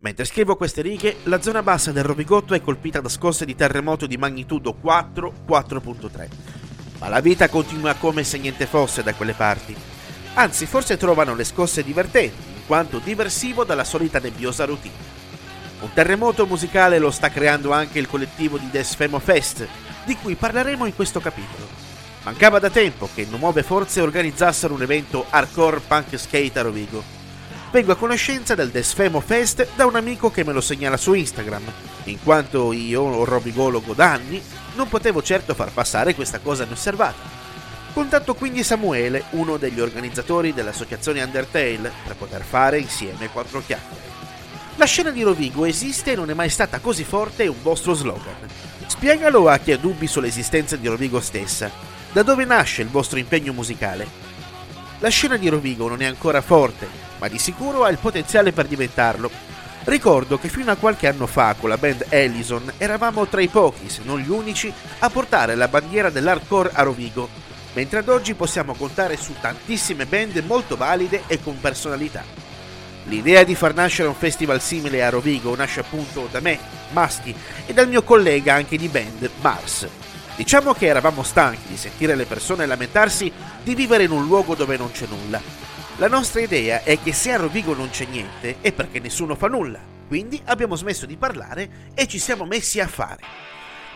Mentre scrivo queste righe, la zona bassa del Rovigotto è colpita da scosse di terremoto di magnitudo 4, 4.3. Ma la vita continua come se niente fosse da quelle parti. Anzi, forse trovano le scosse divertenti, in quanto diversivo dalla solita nebbiosa routine. Un terremoto musicale lo sta creando anche il collettivo di Desfemo Fest, di cui parleremo in questo capitolo. Mancava da tempo che nuove forze organizzassero un evento hardcore punk skate a Rovigo vengo a conoscenza del Desfemo Fest da un amico che me lo segnala su Instagram, in quanto io, robigologo da anni, non potevo certo far passare questa cosa inosservata. Contatto quindi Samuele, uno degli organizzatori dell'associazione Undertale, per poter fare insieme quattro chiacchiere. La scena di Rovigo esiste e non è mai stata così forte un vostro slogan. Spiegalo a chi ha dubbi sull'esistenza di Rovigo stessa. Da dove nasce il vostro impegno musicale? La scena di Rovigo non è ancora forte, ma di sicuro ha il potenziale per diventarlo. Ricordo che fino a qualche anno fa con la band Ellison eravamo tra i pochi, se non gli unici, a portare la bandiera dell'hardcore a Rovigo, mentre ad oggi possiamo contare su tantissime band molto valide e con personalità. L'idea di far nascere un festival simile a Rovigo nasce appunto da me, Maschi, e dal mio collega anche di band, Mars. Diciamo che eravamo stanchi di sentire le persone lamentarsi di vivere in un luogo dove non c'è nulla la nostra idea è che se a Rovigo non c'è niente è perché nessuno fa nulla, quindi abbiamo smesso di parlare e ci siamo messi a fare.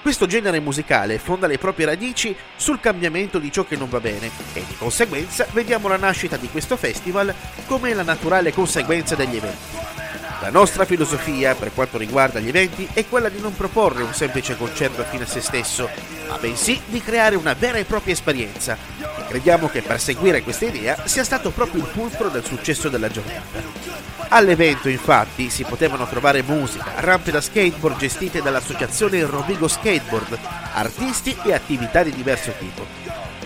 Questo genere musicale fonda le proprie radici sul cambiamento di ciò che non va bene e di conseguenza vediamo la nascita di questo festival come la naturale conseguenza degli eventi. La nostra filosofia per quanto riguarda gli eventi è quella di non proporre un semplice concerto fine a se stesso, ma bensì di creare una vera e propria esperienza. E crediamo che perseguire questa idea sia stato proprio il fulcro del successo della giornata. All'evento infatti si potevano trovare musica, rampe da skateboard gestite dall'associazione Rovigo Skateboard, artisti e attività di diverso tipo.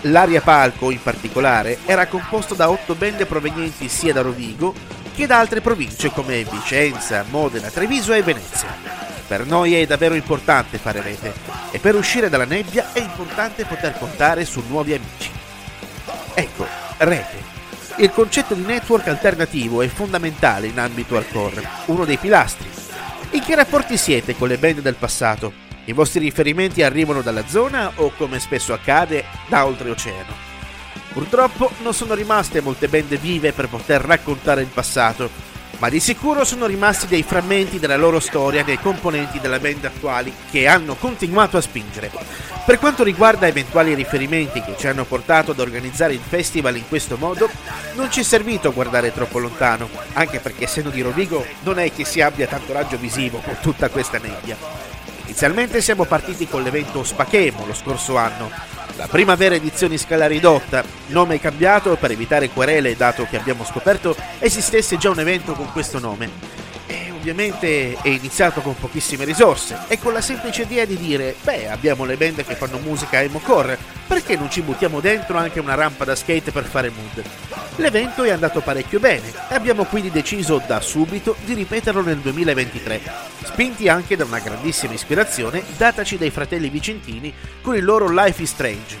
L'area palco, in particolare, era composto da otto band provenienti sia da Rovigo che da altre province come Vicenza, Modena, Treviso e Venezia. Per noi è davvero importante fare rete e per uscire dalla nebbia è importante poter contare su nuovi amici. Ecco, rete. Il concetto di network alternativo è fondamentale in ambito hardcore, uno dei pilastri. In che rapporti siete con le band del passato? I vostri riferimenti arrivano dalla zona o, come spesso accade, da oltreoceano? Purtroppo non sono rimaste molte band vive per poter raccontare il passato, ma di sicuro sono rimasti dei frammenti della loro storia dei componenti della band attuali che hanno continuato a spingere. Per quanto riguarda eventuali riferimenti che ci hanno portato ad organizzare il festival in questo modo, non ci è servito guardare troppo lontano, anche perché essendo di Rovigo non è che si abbia tanto raggio visivo con tutta questa nebbia. Inizialmente siamo partiti con l'evento Spachemo lo scorso anno, la prima vera edizione scala ridotta, nome cambiato per evitare querele dato che abbiamo scoperto esistesse già un evento con questo nome. Ovviamente è iniziato con pochissime risorse e con la semplice idea di dire, beh abbiamo le band che fanno musica emo core, perché non ci buttiamo dentro anche una rampa da skate per fare mood? L'evento è andato parecchio bene e abbiamo quindi deciso da subito di ripeterlo nel 2023, spinti anche da una grandissima ispirazione dataci dai fratelli vicentini con il loro Life is Strange,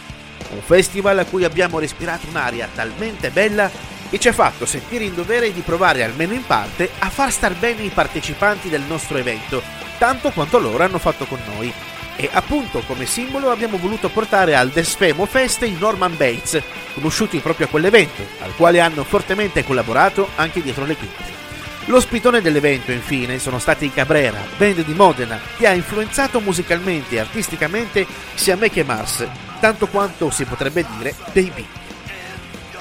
un festival a cui abbiamo respirato un'aria talmente bella che ci ha fatto sentire in dovere di provare almeno in parte a far star bene i partecipanti del nostro evento, tanto quanto loro hanno fatto con noi e appunto come simbolo abbiamo voluto portare al Desfemo Fest i Norman Bates, conosciuti proprio a quell'evento, al quale hanno fortemente collaborato anche dietro le quinte. L'ospitone dell'evento, infine, sono stati i Cabrera, band di Modena, che ha influenzato musicalmente e artisticamente sia me che Mars, tanto quanto si potrebbe dire dei beat.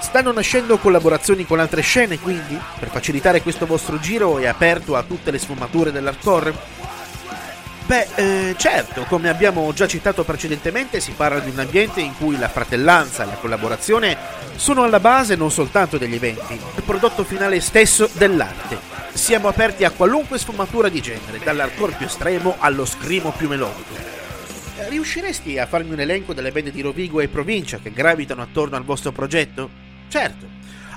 Stanno nascendo collaborazioni con altre scene, quindi, per facilitare questo vostro giro è aperto a tutte le sfumature dell'hardcore? Beh, eh, certo, come abbiamo già citato precedentemente, si parla di un ambiente in cui la fratellanza e la collaborazione sono alla base non soltanto degli eventi, il prodotto finale stesso dell'arte. siamo aperti a qualunque sfumatura di genere, dall'hardcore più estremo allo scrimo più melodico. Eh, riusciresti a farmi un elenco delle band di Rovigo e provincia che gravitano attorno al vostro progetto? Certo.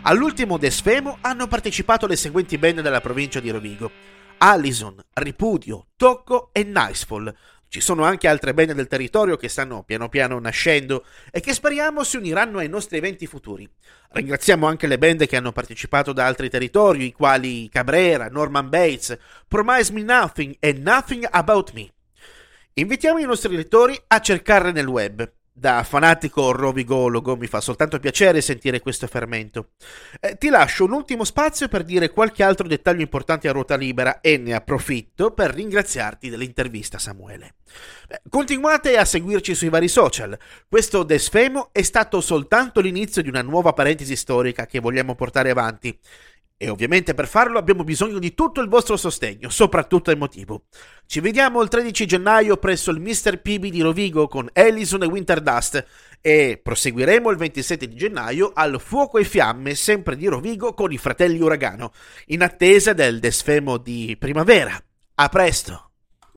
All'ultimo Desfemo hanno partecipato le seguenti band della provincia di Rovigo: Allison, Ripudio, Tocco e Nicefall, ci sono anche altre band del territorio che stanno piano piano nascendo e che speriamo si uniranno ai nostri eventi futuri. Ringraziamo anche le band che hanno partecipato da altri territori, i quali Cabrera, Norman Bates, Promise Me Nothing e Nothing About Me. Invitiamo i nostri lettori a cercare nel web da fanatico rovigologo mi fa soltanto piacere sentire questo fermento. Eh, ti lascio un ultimo spazio per dire qualche altro dettaglio importante a ruota libera e ne approfitto per ringraziarti dell'intervista Samuele. Eh, continuate a seguirci sui vari social. Questo Desfemo è stato soltanto l'inizio di una nuova parentesi storica che vogliamo portare avanti. E ovviamente per farlo abbiamo bisogno di tutto il vostro sostegno, soprattutto emotivo. Ci vediamo il 13 gennaio presso il Mr. PB di Rovigo con Ellison e Winterdust e proseguiremo il 27 di gennaio al Fuoco e Fiamme, sempre di Rovigo, con i fratelli Uragano, in attesa del desfemo di primavera. A presto!